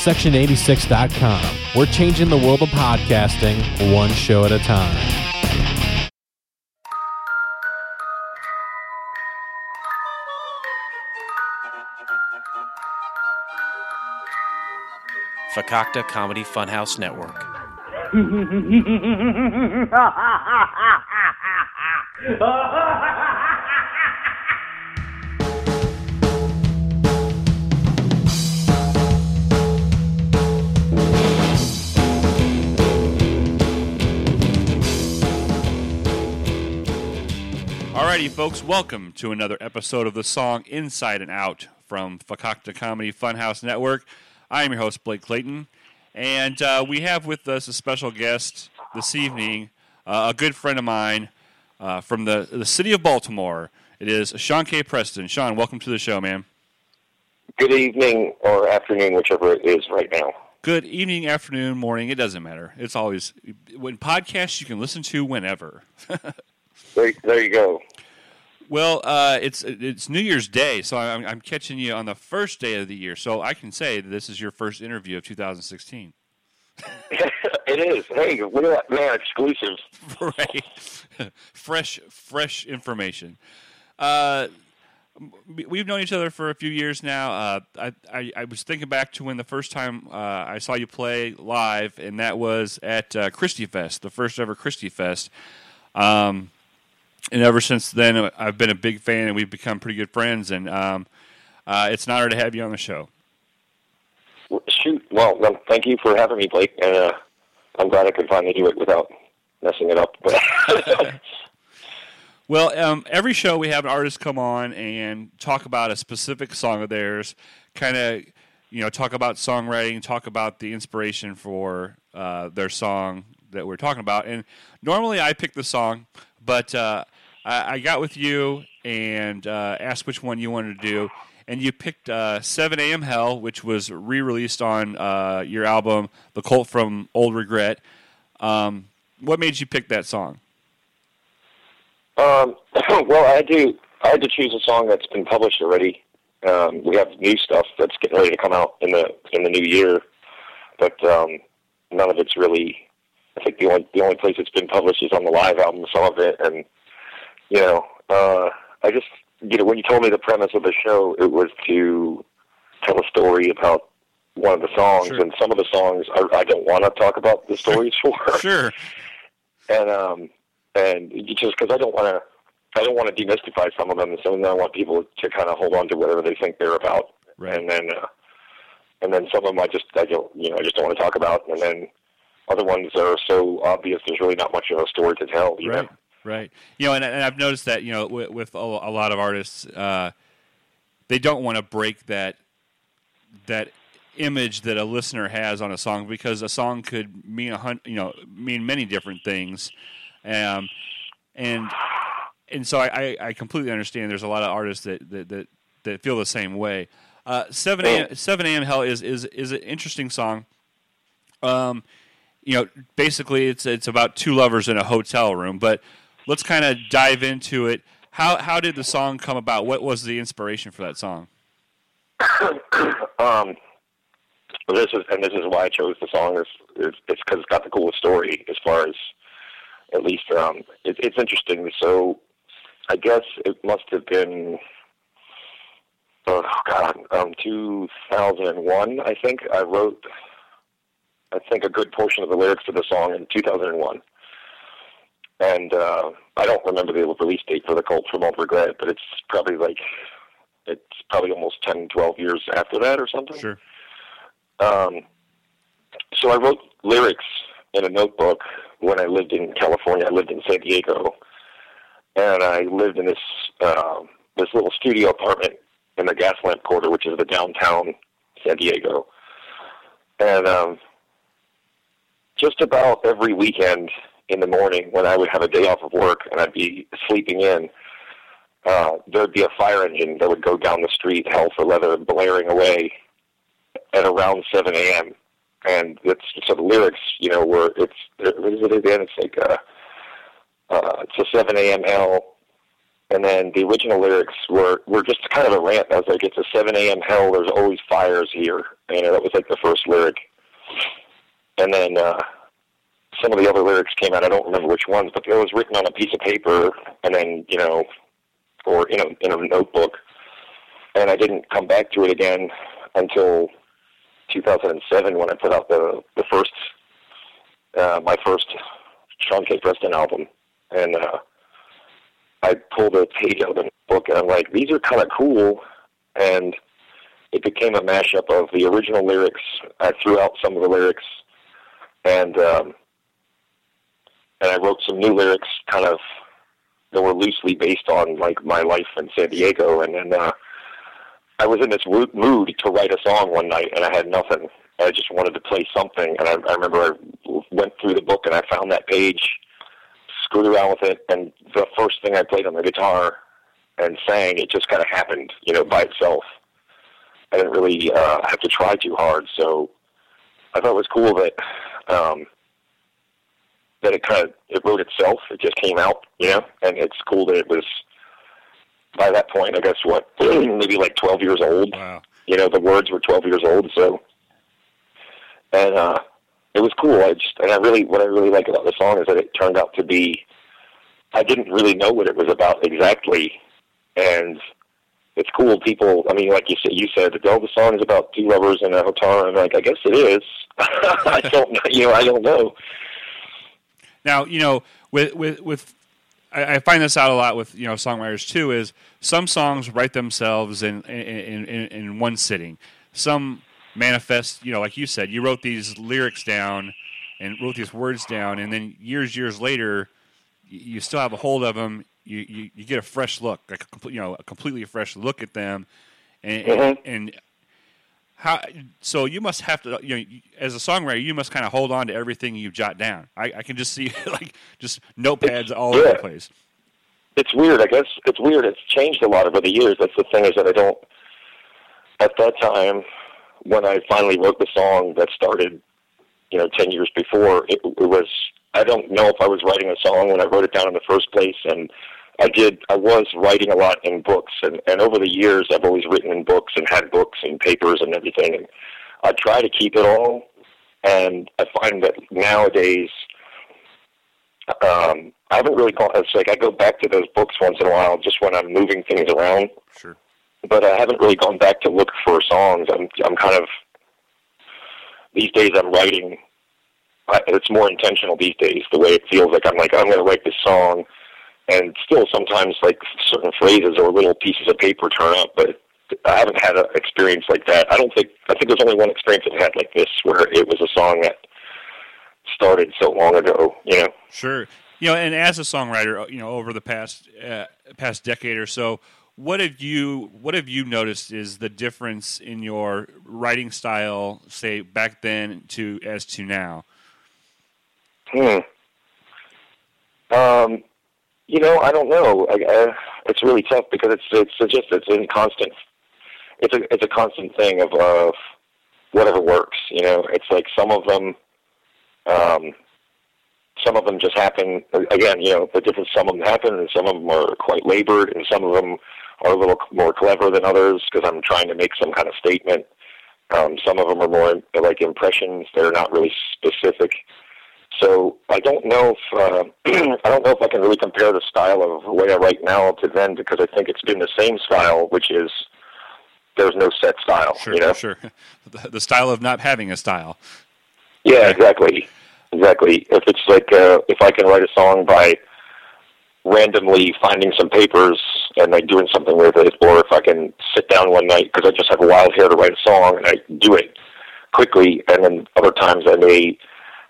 Section86.com. We're changing the world of podcasting one show at a time. Fakakta Comedy Funhouse Network. Alrighty, folks, welcome to another episode of the song Inside and Out from Fakakta Comedy Funhouse Network. I am your host, Blake Clayton, and uh, we have with us a special guest this evening, uh, a good friend of mine uh, from the, the city of Baltimore. It is Sean K. Preston. Sean, welcome to the show, man. Good evening or afternoon, whichever it is right now. Good evening, afternoon, morning, it doesn't matter. It's always, when podcasts you can listen to whenever. There, there you go. Well, uh, it's it's New Year's Day, so I'm, I'm catching you on the first day of the year. So I can say that this is your first interview of 2016. it is. Hey, look at man! Exclusives. right, fresh fresh information. Uh, we- we've known each other for a few years now. Uh, I, I, I was thinking back to when the first time uh, I saw you play live, and that was at uh, Christie Fest, the first ever Christie Fest. Um, and ever since then, I've been a big fan, and we've become pretty good friends. And um, uh, it's an honor to have you on the show. Shoot. Well, well, thank you for having me, Blake. And uh, I'm glad I could finally do it without messing it up. But Well, um, every show we have an artist come on and talk about a specific song of theirs, kind of, you know, talk about songwriting, talk about the inspiration for uh, their song that we're talking about. And normally I pick the song, but uh, I, I got with you and uh, asked which one you wanted to do. And you picked uh, 7 a.m. Hell, which was re released on uh, your album, The Colt from Old Regret. Um, what made you pick that song? um, well, I had to. I had to choose a song that's been published already. Um, we have new stuff that's getting ready to come out in the in the new year, but um, none of it's really. I think the only the only place it's been published is on the live album, some of it, and you know, uh, I just you know when you told me the premise of the show, it was to tell a story about one of the songs, Sure. and some of the songs I, I don't want to talk about the stories for, Sure. and um, and just because I don't want to. I don't want to demystify some of them, and so then I want people to kind of hold on to whatever they think they're about Right. and then uh, and then some of them I just I don't you know I just don't want to talk about, and then other ones are so obvious there's really not much of a story to tell. You right know? right you know and, and i've noticed that you know with, with a, a lot of artists uh, they don't want to break that that image that a listener has on a song because a song could mean a hun- you know mean many different things um, and and so I, I, completely understand there's a lot of artists that that, that, that feel the same way uh, 7 a.m. 7 a.m. hell is, is is an interesting song um, you know, basically it's it's about two lovers in a hotel room. But let's kind of dive into it. How how did the song come about? What was the inspiration for that song? um, this is and this is why I chose the song. Is, it's because it's got the coolest story as far as at least um, it, it's interesting. So I guess it must have been oh god, um, 2001. I think I wrote. I think a good portion of the lyrics to the song in 2001. And uh, I don't remember the release date for the Colt from Old Regret, but it's probably like it's probably almost 10, 12 years after that or something. Sure. Um, so I wrote lyrics in a notebook when I lived in California. I lived in San Diego, and I lived in this uh, this little studio apartment in the Gaslamp Quarter, which is the downtown San Diego. And um, just about every weekend in the morning, when I would have a day off of work and I'd be sleeping in, uh, there'd be a fire engine that would go down the street, hell for leather, blaring away at around 7 a.m. And it's so the lyrics, you know, were it's what is it again? It's like uh, uh, it's a 7 a.m. hell. and then the original lyrics were were just kind of a rant. I was like, "It's a 7 a.m. hell. There's always fires here." And that was like the first lyric. And then uh, some of the other lyrics came out. I don't remember which ones, but it was written on a piece of paper, and then you know, or you know, in a notebook. And I didn't come back to it again until 2007 when I put out the the first uh, my first Sean K. Preston album, and uh, I pulled a page out of the book, and I'm like, these are kind of cool, and it became a mashup of the original lyrics. I threw out some of the lyrics, and um, and I wrote some new lyrics, kind of that were loosely based on like my life in San Diego, and then uh, I was in this mood to write a song one night, and I had nothing. I just wanted to play something, and I, I remember I went through the book and I found that page, screwed around with it, and the first thing I played on the guitar and sang, it just kind of happened, you know, by itself. I didn't really uh, have to try too hard, so I thought it was cool that um, that it kind of it wrote itself. It just came out, you know, and it's cool that it was by that point. I guess what maybe like twelve years old. Wow. You know, the words were twelve years old, so and uh, it was cool. I just and I really what I really like about the song is that it turned out to be. I didn't really know what it was about exactly, and it's cool. People, I mean, like you said, you said the the song is about two lovers in a hotel, and like I guess it is. I don't, you know, I don't know. Now, you know, with with with I, I find this out a lot with you know songwriters too. Is some songs write themselves in in, in, in one sitting. Some manifest, you know, like you said, you wrote these lyrics down and wrote these words down, and then years years later, you still have a hold of them. You you, you get a fresh look, like a, you know, a completely fresh look at them, and, mm-hmm. and, how so you must have to you know as a songwriter you must kind of hold on to everything you jot down. I, I can just see like just notepads it's, all yeah. over the place. It's weird i guess. It's weird. It's changed a lot over the years. That's the thing is that i don't at that time when i finally wrote the song that started you know 10 years before it, it was i don't know if i was writing a song when i wrote it down in the first place and I did. I was writing a lot in books, and and over the years, I've always written in books and had books and papers and everything. And I try to keep it all, and I find that nowadays, um, I haven't really gone. It's like I go back to those books once in a while, just when I'm moving things around. Sure. But I haven't really gone back to look for songs. I'm I'm kind of these days. I'm writing. It's more intentional these days. The way it feels like I'm like I'm going to write this song and still sometimes like certain phrases or little pieces of paper turn up, but I haven't had an experience like that. I don't think I think there's only one experience I've had like this where it was a song that started so long ago. You know. Sure. You know, and as a songwriter, you know, over the past uh, past decade or so, what have you what have you noticed is the difference in your writing style, say back then to as to now? Hmm. Um, you know, I don't know. I, I, it's really tough because it's it's just it's in constant. It's a it's a constant thing of of whatever works. You know, it's like some of them, um, some of them just happen. Again, you know, the difference. Some of them happen, and some of them are quite labored, and some of them are a little more clever than others because I'm trying to make some kind of statement. Um, some of them are more like impressions; they're not really specific. So I don't know if uh, I don't know if I can really compare the style of the way I write now to then because I think it's been the same style, which is there's no set style. Sure, you know? sure. The style of not having a style. Yeah, exactly, exactly. If it's like uh, if I can write a song by randomly finding some papers and like doing something with it, or if I can sit down one night because I just have a wild hair to write a song and I do it quickly, and then other times I may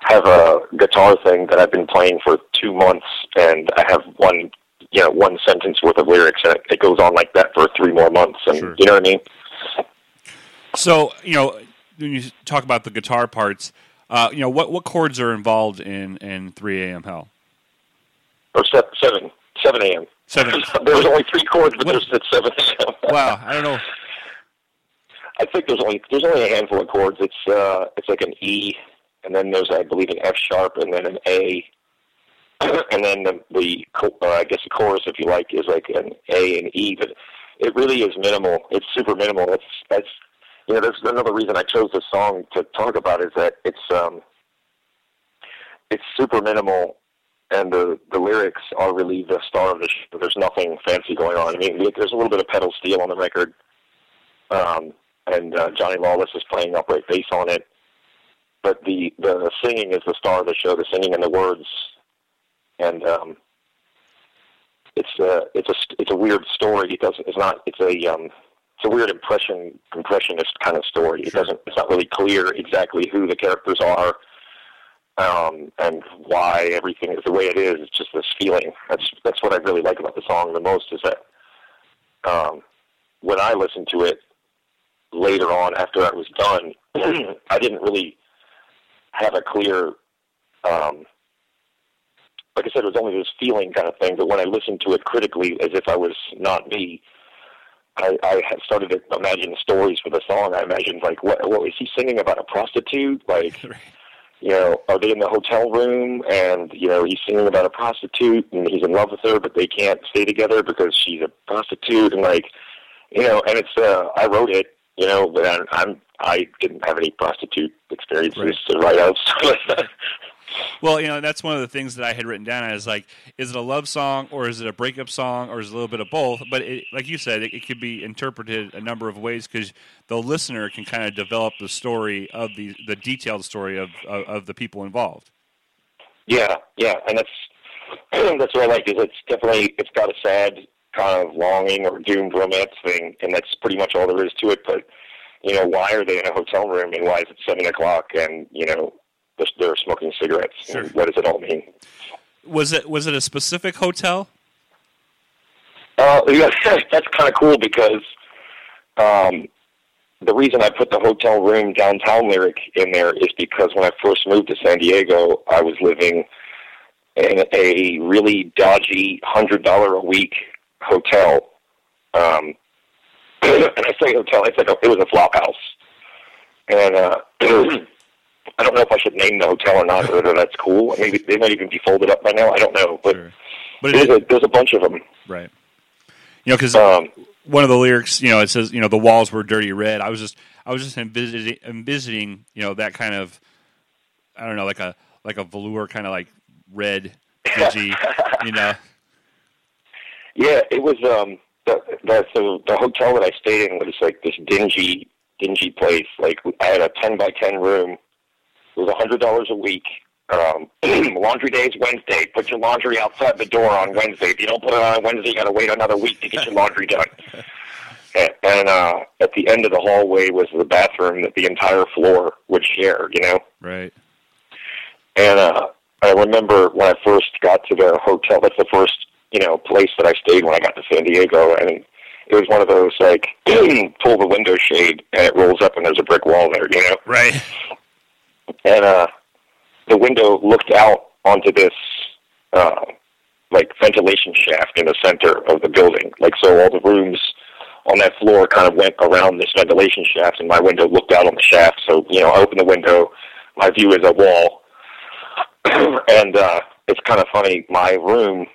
have a guitar thing that I've been playing for two months, and I have one, you know, one sentence worth of lyrics, and it, goes on like that for three more months, and sure. you know what I mean. So you know, when you talk about the guitar parts, uh, you know, what what chords are involved in in three a.m. Hell? Or seven, seven a.m. Seven. there's only three chords, but there's at seven a.m. wow, I don't know. I think there's only there's only a handful of chords. It's uh it's like an E and then there's I believe an F sharp and then an A, and then the, the uh, I guess the chorus, if you like, is like an A and E, but it really is minimal. It's super minimal. That's that's you know, that's another reason I chose this song to talk about is that it's um it's super minimal and the the lyrics are really the star of the show. There's nothing fancy going on. I mean, there's a little bit of pedal steel on the record, um, and uh, Johnny Lawless is playing upright bass on it. But the the singing is the star of the show. The singing and the words, and um, it's a it's a it's a weird story. It doesn't. It's not. It's a um, it's a weird impression impressionist kind of story. It doesn't. It's not really clear exactly who the characters are um, and why everything is the way it is. It's just this feeling. That's that's what I really like about the song the most is that um, when I listened to it later on after I was done, I didn't really have a clear. Um, like I said, it was only this feeling kind of thing. But when I listened to it critically, as if I was not me, I, I had started to imagine stories for the song. I imagined like, what, what was he singing about? A prostitute? Like, you know, are they in the hotel room and, you know, he's singing about a prostitute and he's in love with her, but they can't stay together because she's a prostitute and like, you know, and it's, uh, I wrote it, you know, but I'm, I'm I didn't have any prostitute experiences Right. to write out. So Well, you know, that's one of the things that I had written down. Is like, is it a love song or is it a breakup song or is it a little bit of both? But it, like you said, it, it could be interpreted a number of ways because the listener can kind of develop the story of the the detailed story of of, of the people involved. Yeah, yeah, and that's that's what I like. Is it's definitely it's got a sad kind of longing or doomed romance thing, and that's pretty much all there is to it. But you know, why are they in a hotel room, and why is it seven o'clock, and you know, they're, they're smoking cigarettes? Sure. And what does it all mean? Was it was it a specific hotel? Uh, yeah, that's kind of cool because um, the reason I put the hotel room downtown lyric in there is because when I first moved to San Diego, I was living in a really dodgy hundred dollar a week hotel. Um, and I say hotel, it's like a, it was a flop house, and uh, I don't know if I should name the hotel or not, or whether that's cool. Maybe they might even be folded up by now. I don't know, but Sure. But there's a there's a bunch of them. right. You know, because Um, one of the lyrics, you know, it says, you know, the walls were dirty red. I was just, I was just envisioning, envisioning, you know, that kind of, I don't know, like a like a velour kind of like red, dingy, you know. Yeah, it was um the the so the hotel that I stayed in was like this dingy dingy place. Like I had a ten by ten room. It was a hundred dollars a week. Um, laundry day is Wednesday. Put your laundry outside the door on Wednesday. If you don't put it on Wednesday, you got to wait another week to get your laundry done. And, and uh, at the end of the hallway was the bathroom that the entire floor would share. You know. Right. And uh, I remember when I first got to the hotel. That's the first, you know, place that I stayed when I got to San Diego, and it was one of those like pull the window shade and it rolls up and there's a brick wall there, you know. Right. And uh, the window looked out onto this uh, like ventilation shaft in the center of the building. Like so, all the rooms on that floor kind of went around this ventilation shaft, and my window looked out on the shaft. So you know, I open the window, my view is a wall, and uh, it's kind of funny. My room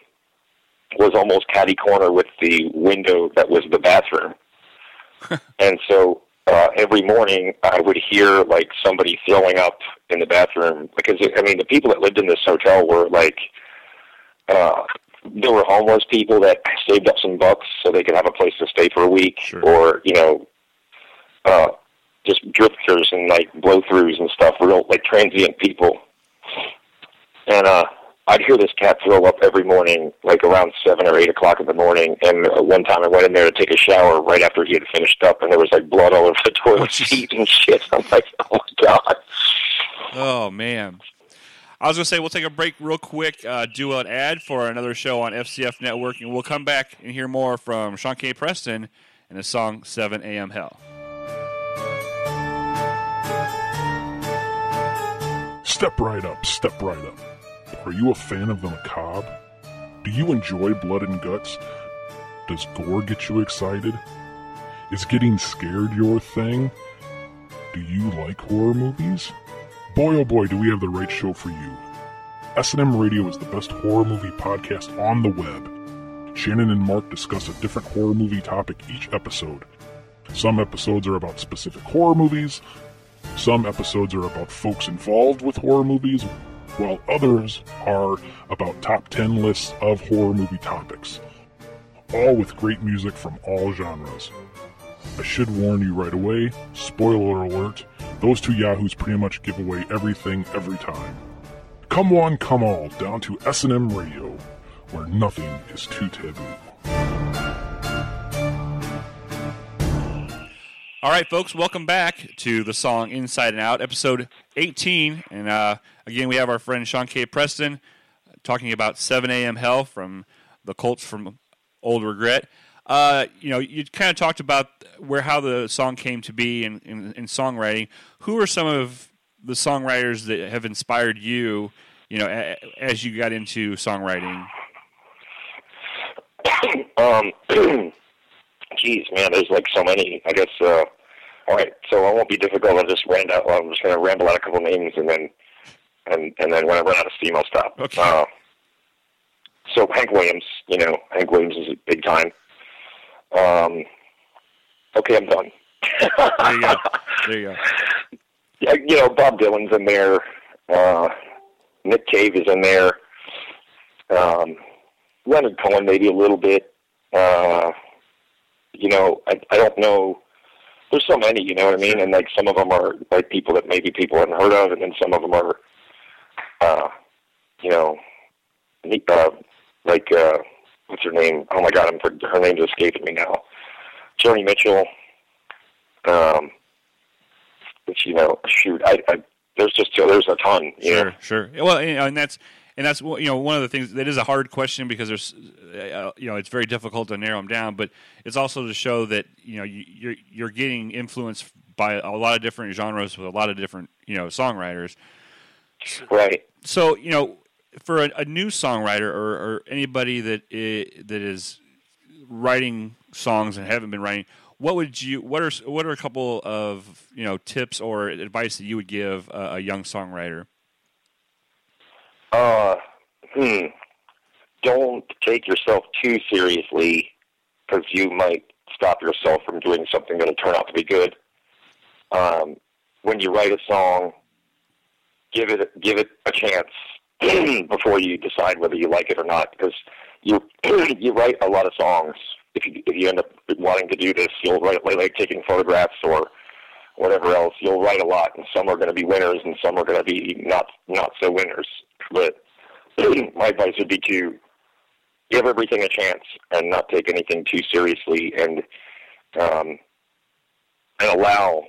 was almost catty corner with the window that was the bathroom, and so uh, every morning I would hear like somebody throwing up in the bathroom because I mean the people that lived in this hotel were like uh, there were homeless people that saved up some bucks so they could have a place to stay for a week, Sure. or you know, uh, just drifters and like blow throughs and stuff, real like transient people. And uh, I'd hear this cat throw up every morning, like around seven or eight o'clock in the morning. And uh, one time I went in there to take a shower right after he had finished up, and there was like blood all over the toilet jeez. seat and shit. I'm like, oh my god. Oh man. I was gonna say we'll take a break real quick, uh, do an ad for another show on FCF Network, and we'll come back and hear more from Sean K. Preston and his song "7 A.M. Hell." Step right up, step right up. Are you a fan of the macabre? Do you enjoy blood and guts? Does gore get you excited? Is getting scared your thing? Do you like horror movies? Boy oh boy, do we have the right show for you. S&M Radio is the best horror movie podcast on the web. Shannon and Mark discuss a different horror movie topic each episode. Some episodes are about specific horror movies, some episodes are about folks involved with horror movies, while others are about top 10 lists of horror movie topics. All with great music from all genres. I should warn you right away, spoiler alert, those two yahoos pretty much give away everything every time. Come one, come all, down to S&M Radio, where nothing is too taboo. All right, folks, welcome back to the song Inside and Out, episode 18. And uh, again, we have our friend Sean K. Preston talking about 7 a.m. Hell from the Colts from Old Regret. Uh, you know, you kind of talked about where how the song came to be in, in, in songwriting. Who are some of the songwriters that have inspired you, you know, a, as you got into songwriting? Um, geez, man, there's like so many. I guess. Uh, all right, so I won't be difficult. I'll just ramble. I'm just going to ramble out a couple names, and then, and and then when I run out of steam, I'll stop. Okay. Uh, so Hank Williams, you know, Hank Williams is big time. Um, okay, I'm done. There you go. There you go. Yeah, you know, Bob Dylan's in there. Uh, Nick Cave is in there. Um, Leonard Cohen maybe a little bit. Uh, you know, I, I don't know. There's so many, you know what I mean? And like some of them are like people that maybe people haven't heard of, and then some of them are, uh, you know, uh, like uh, what's her name? Oh my God, I'm her name's escaping me now. Joni Mitchell. Um, which you know, shoot, I, I there's just there's a ton. You know? Sure, sure. Well, and that's and that's you know one of the things that is a hard question because there's uh, you know it's very difficult to narrow them down, but it's also to show that you know you, you're you're getting influenced by a lot of different genres with a lot of different you know songwriters. Right. So you know, for a, a new songwriter or, or anybody that that is writing songs and haven't been writing, what would you what are what are a couple of you know tips or advice that you would give a, a young songwriter? Uh, hmm. Don't take yourself too seriously because you might stop yourself from doing something that'll turn out to be good. Um, when you write a song, give it give it a chance before you decide whether you like it or not. Because you you write a lot of songs. If you if you end up wanting to do this, you'll write like, like taking photographs or whatever else. You'll write a lot, and some are going to be winners, and some are going to be not not so winners. But my advice would be to give everything a chance and not take anything too seriously, and um, and allow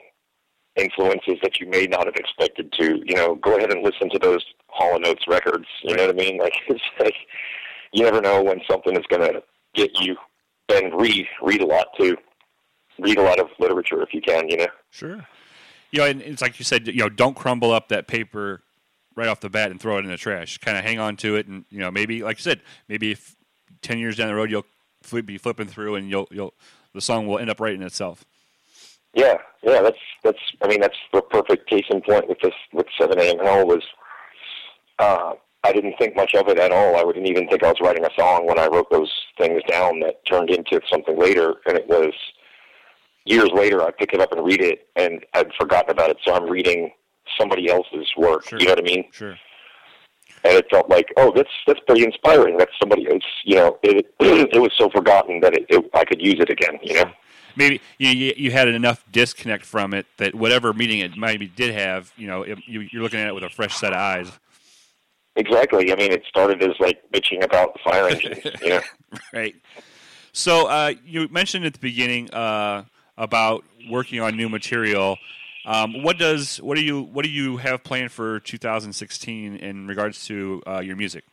influences that you may not have expected to. You know, go ahead and listen to those Hall and Oates records. You know what I mean? Like it's like you never know when something is going to get you. And read read a lot too. Read a lot of literature if you can. You know. Sure. You know, and it's like you said, you know, don't crumble up that paper right off the bat and throw it in the trash. Kind of hang on to it, and you know, maybe, like you said, maybe if ten years down the road you'll be flipping through, and you'll you'll the song will end up writing itself. Yeah, yeah, that's that's. I mean, that's the perfect case in point with this with Seven A.M. Hell was. Uh, I didn't think much of it at all. I wouldn't even think I was writing a song when I wrote those things down that turned into something later, and it was years later. I pick it up and read it, and I'd forgotten about it, so I'm reading somebody else's work. Sure. You know what I mean? Sure. and it felt like, oh, that's that's pretty inspiring. That's somebody. It's you know, it it was so forgotten that it, it I could use it again. You know. Maybe you, you you had enough disconnect from it that whatever meaning it maybe did have, you know, it, you, you're looking at it with a fresh set of eyes. Exactly. I mean, it started as like bitching about the fire engines. You know. right. So uh, you mentioned at the beginning uh, about working on new material. Um, what does what do you what do you have planned for 2016 in regards to uh, your music?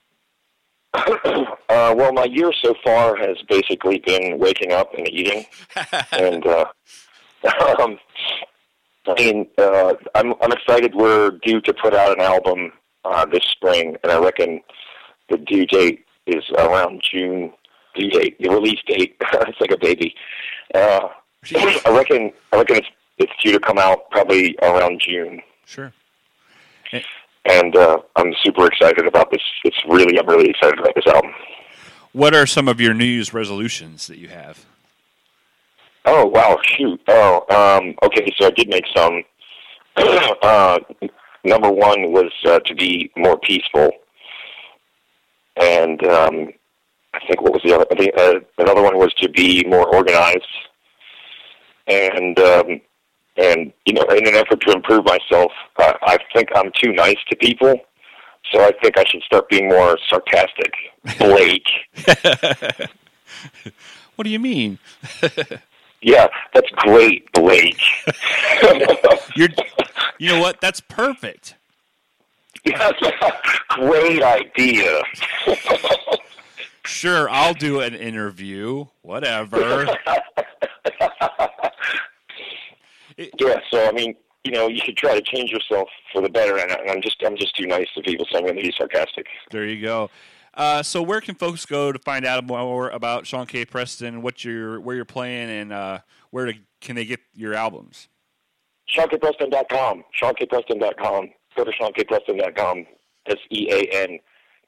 uh, well, my year so far has basically been waking up and eating, and uh, um, I mean, uh, I'm I'm excited. We're due to put out an album uh, this spring, and I reckon the due date is around June. Due date, the release date. it's like a baby. Uh, I reckon. I reckon it's it's due to come out probably around June. Sure. And uh, I'm super excited about this. It's really, I'm really excited about this album. What are some of your New Year's resolutions that you have? Oh wow, shoot. Oh, um, okay. So I did make some. uh, number one was uh, to be more peaceful, and um, I think what was the other? I think uh, another one was to be more organized, and um, and you know, in an effort to improve myself, uh, I think I'm too nice to people, so I think I should start being more sarcastic. Blake. what do you mean? yeah, that's great, Blake. You're, you know what? That's perfect. Great idea. Sure, I'll do an interview. Whatever. Yeah, so I mean, you know, you should try to change yourself for the better, and I- I'm just, I'm just too nice to people, so I'm going to be sarcastic. There you go. Uh, so, where can folks go to find out more about Sean K. Preston, and what you're, where you're playing, and uh, where to, can they get your albums? SeanKPreston.com. SeanKPreston.com. Go to SeanKPreston.com. S E A N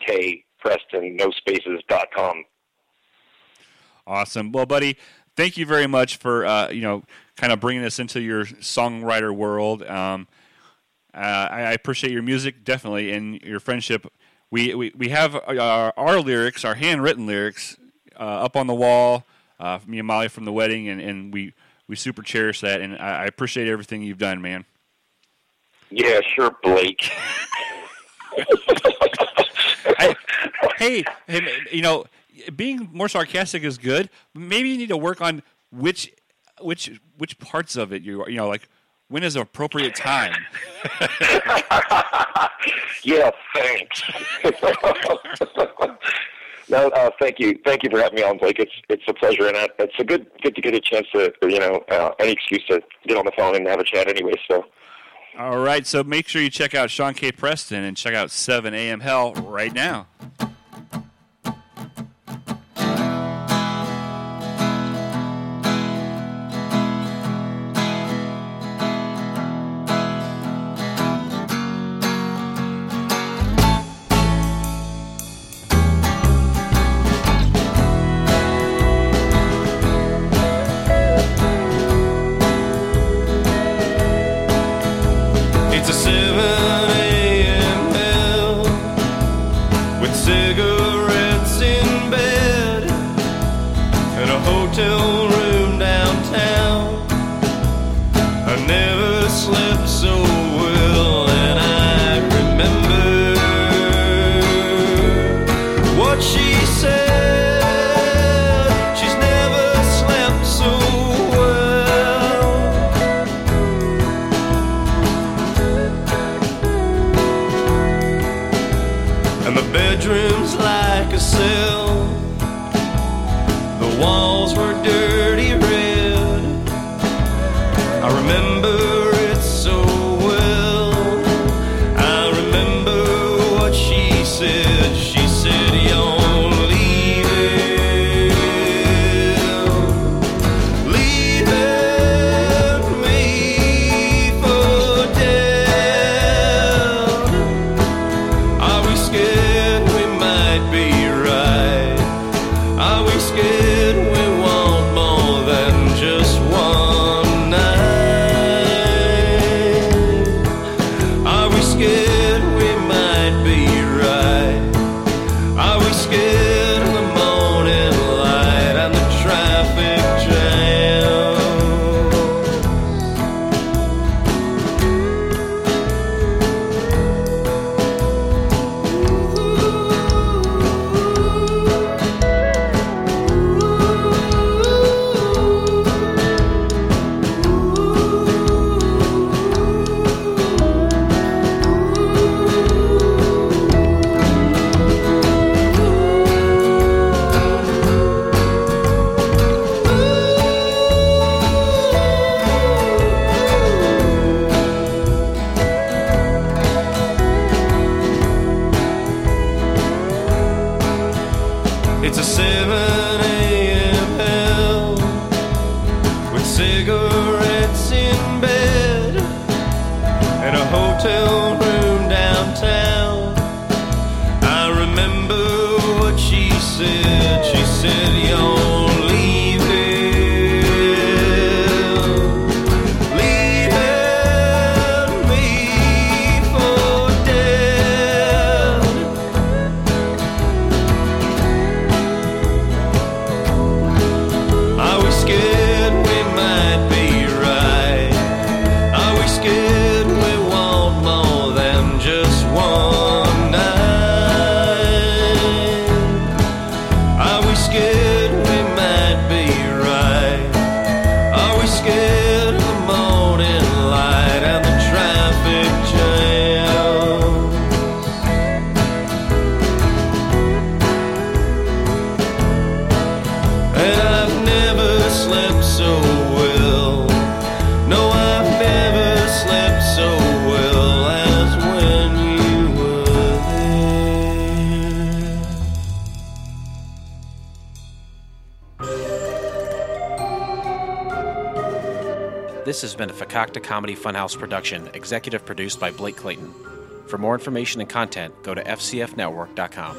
K Preston, no spaces, dot com. Awesome. Well, buddy, thank you very much for uh, you know kind of bringing us into your songwriter world. Um, uh, I, I appreciate your music definitely and your friendship. We we, we have our, our lyrics, our handwritten lyrics, uh, up on the wall. Uh, me and Molly from the wedding, and, and we we super cherish that, and I, I appreciate everything you've done, man. Yeah, sure, Blake. I, hey, hey, you know, being more sarcastic is good. Maybe you need to work on which which which parts of it you are, you know, like when is an appropriate time. yeah, thanks. no, uh, thank you, thank you for having me on, Blake. It's it's a pleasure, and uh, it's a good good to get a chance to you know uh, any excuse to get on the phone and have a chat anyway. So All right, so make sure you check out Sean K. Preston and check out 7 a.m. Hell right now. This has been a Fakakta Comedy Funhouse production, executive produced by Blake Clayton. For more information and content, go to fcfnetwork.com.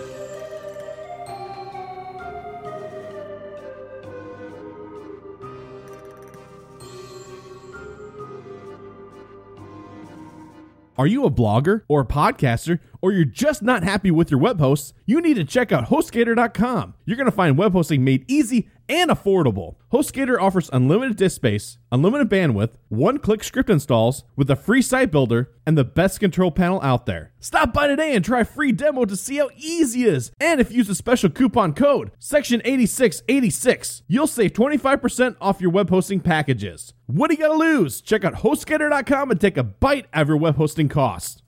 Are you a blogger or a podcaster, or you're just not happy with your web hosts? You need to check out HostGator.com. You're going to find web hosting made easy and affordable. HostGator offers unlimited disk space, unlimited bandwidth, one click script installs with a free site builder, and the best control panel out there. Stop by today and try free demo to see how easy it is. And if you use a special coupon code, section 8686, you'll save 25% off your web hosting packages. What do you got to lose? Check out HostGator.com and take a bite out of your web hosting costs.